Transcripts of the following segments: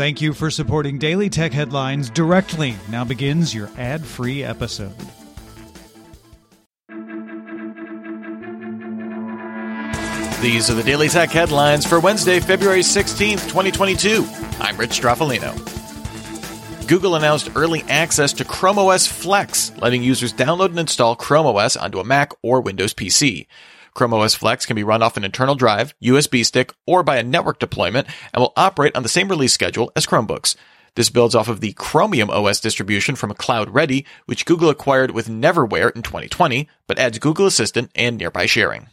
Thank you for supporting Daily Tech Headlines directly. Now begins your ad free episode. These are the Daily Tech headlines for Wednesday, February 16th, 2022. I'm Rich Stroffolino. Google announced early access to Chrome OS Flex, letting users download and install Chrome OS onto a Mac or Windows PC. Chrome OS Flex can be run off an internal drive, USB stick, or by a network deployment and will operate on the same release schedule as Chromebooks. This builds off of the Chromium OS distribution from CloudReady, which Google acquired with Neverware in 2020, but adds Google Assistant and nearby sharing.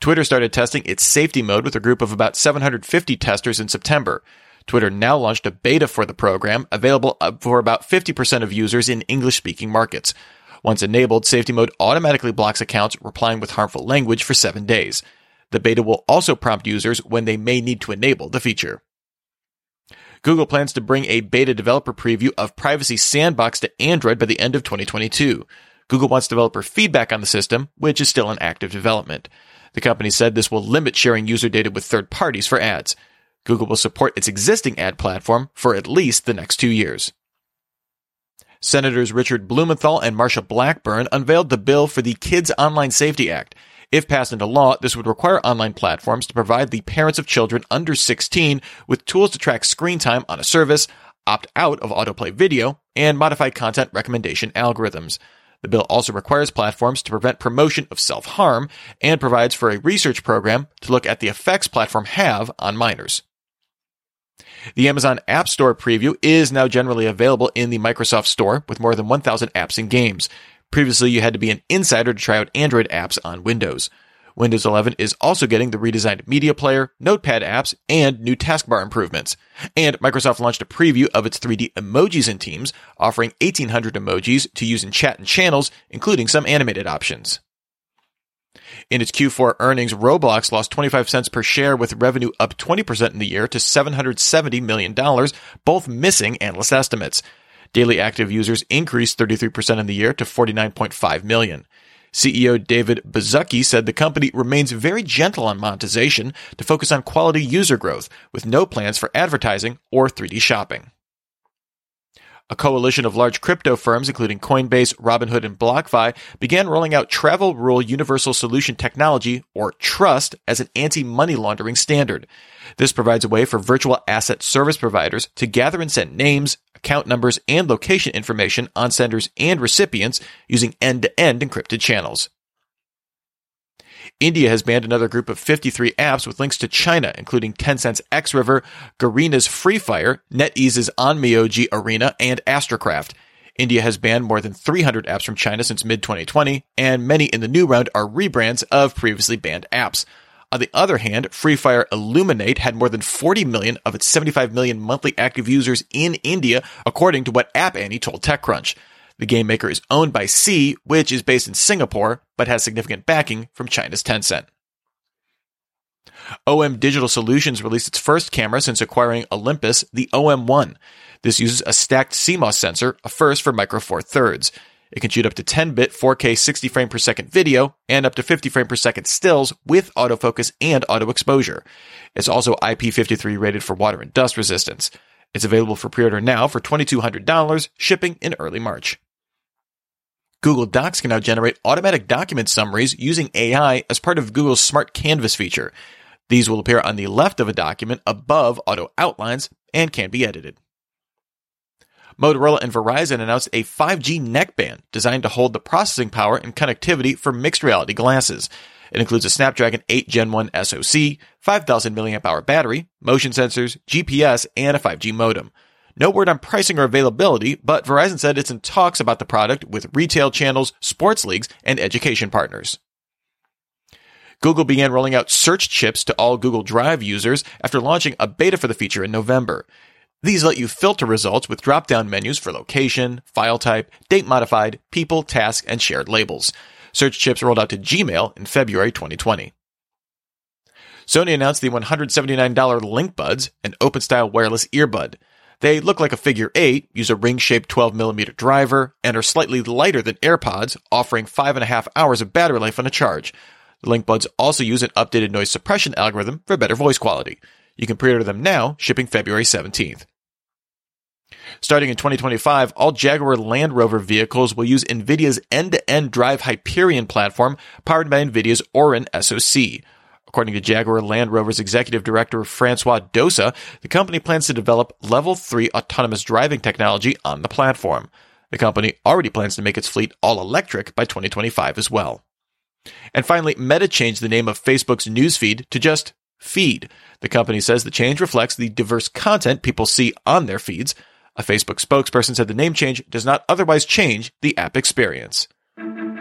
Twitter started testing its safety mode with a group of about 750 testers in September. Twitter now launched a beta for the program, available uh, for about 50% of users in English speaking markets. Once enabled, safety mode automatically blocks accounts replying with harmful language for seven days. The beta will also prompt users when they may need to enable the feature. Google plans to bring a beta developer preview of Privacy Sandbox to Android by the end of 2022. Google wants developer feedback on the system, which is still in active development. The company said this will limit sharing user data with third parties for ads. Google will support its existing ad platform for at least the next two years. Senators Richard Blumenthal and Marsha Blackburn unveiled the bill for the Kids Online Safety Act. If passed into law, this would require online platforms to provide the parents of children under 16 with tools to track screen time on a service, opt out of autoplay video, and modify content recommendation algorithms. The bill also requires platforms to prevent promotion of self harm and provides for a research program to look at the effects platform have on minors. The Amazon App Store preview is now generally available in the Microsoft Store with more than 1,000 apps and games. Previously, you had to be an insider to try out Android apps on Windows. Windows 11 is also getting the redesigned media player, notepad apps, and new taskbar improvements. And Microsoft launched a preview of its 3D emojis in Teams, offering 1800 emojis to use in chat and channels, including some animated options. In its Q4 earnings, Roblox lost 25 cents per share with revenue up 20% in the year to $770 million, both missing analyst estimates. Daily active users increased 33% in the year to 49.5 million. CEO David Baszucki said the company remains very gentle on monetization to focus on quality user growth, with no plans for advertising or 3D shopping. A coalition of large crypto firms, including Coinbase, Robinhood, and BlockFi, began rolling out Travel Rule Universal Solution Technology, or TRUST, as an anti-money laundering standard. This provides a way for virtual asset service providers to gather and send names, account numbers, and location information on senders and recipients using end-to-end encrypted channels. India has banned another group of 53 apps with links to China, including Tencent's X River, Garena's Free Fire, NetEase's Onmyoji Arena, and Astracraft. India has banned more than 300 apps from China since mid 2020, and many in the new round are rebrands of previously banned apps. On the other hand, Free Fire Illuminate had more than 40 million of its 75 million monthly active users in India, according to what App Annie told TechCrunch. The game maker is owned by Sea, which is based in Singapore, but has significant backing from China's Tencent. OM Digital Solutions released its first camera since acquiring Olympus, the OM1. This uses a stacked CMOS sensor, a first for Micro Four Thirds. It can shoot up to 10-bit 4K 60 frame per second video and up to 50 frame per second stills with autofocus and auto exposure. It's also IP53 rated for water and dust resistance. It's available for pre-order now for $2,200, shipping in early March. Google Docs can now generate automatic document summaries using AI as part of Google's Smart Canvas feature. These will appear on the left of a document above auto outlines and can be edited. Motorola and Verizon announced a 5G neckband designed to hold the processing power and connectivity for mixed reality glasses. It includes a Snapdragon 8 Gen 1 SoC, 5000 mAh battery, motion sensors, GPS, and a 5G modem. No word on pricing or availability, but Verizon said it's in talks about the product with retail channels, sports leagues, and education partners. Google began rolling out search chips to all Google Drive users after launching a beta for the feature in November. These let you filter results with drop down menus for location, file type, date modified, people, task, and shared labels. Search chips rolled out to Gmail in February 2020. Sony announced the $179 LinkBuds, an open style wireless earbud. They look like a figure 8, use a ring shaped 12mm driver, and are slightly lighter than AirPods, offering 5.5 hours of battery life on a charge. The LinkBuds also use an updated noise suppression algorithm for better voice quality. You can pre-order them now, shipping February 17th. Starting in 2025, all Jaguar Land Rover vehicles will use NVIDIA's end-to-end Drive Hyperion platform powered by NVIDIA's Orin SoC. According to Jaguar Land Rover's executive director Francois Dossa, the company plans to develop level 3 autonomous driving technology on the platform. The company already plans to make its fleet all electric by 2025 as well. And finally, Meta changed the name of Facebook's newsfeed to just Feed. The company says the change reflects the diverse content people see on their feeds. A Facebook spokesperson said the name change does not otherwise change the app experience.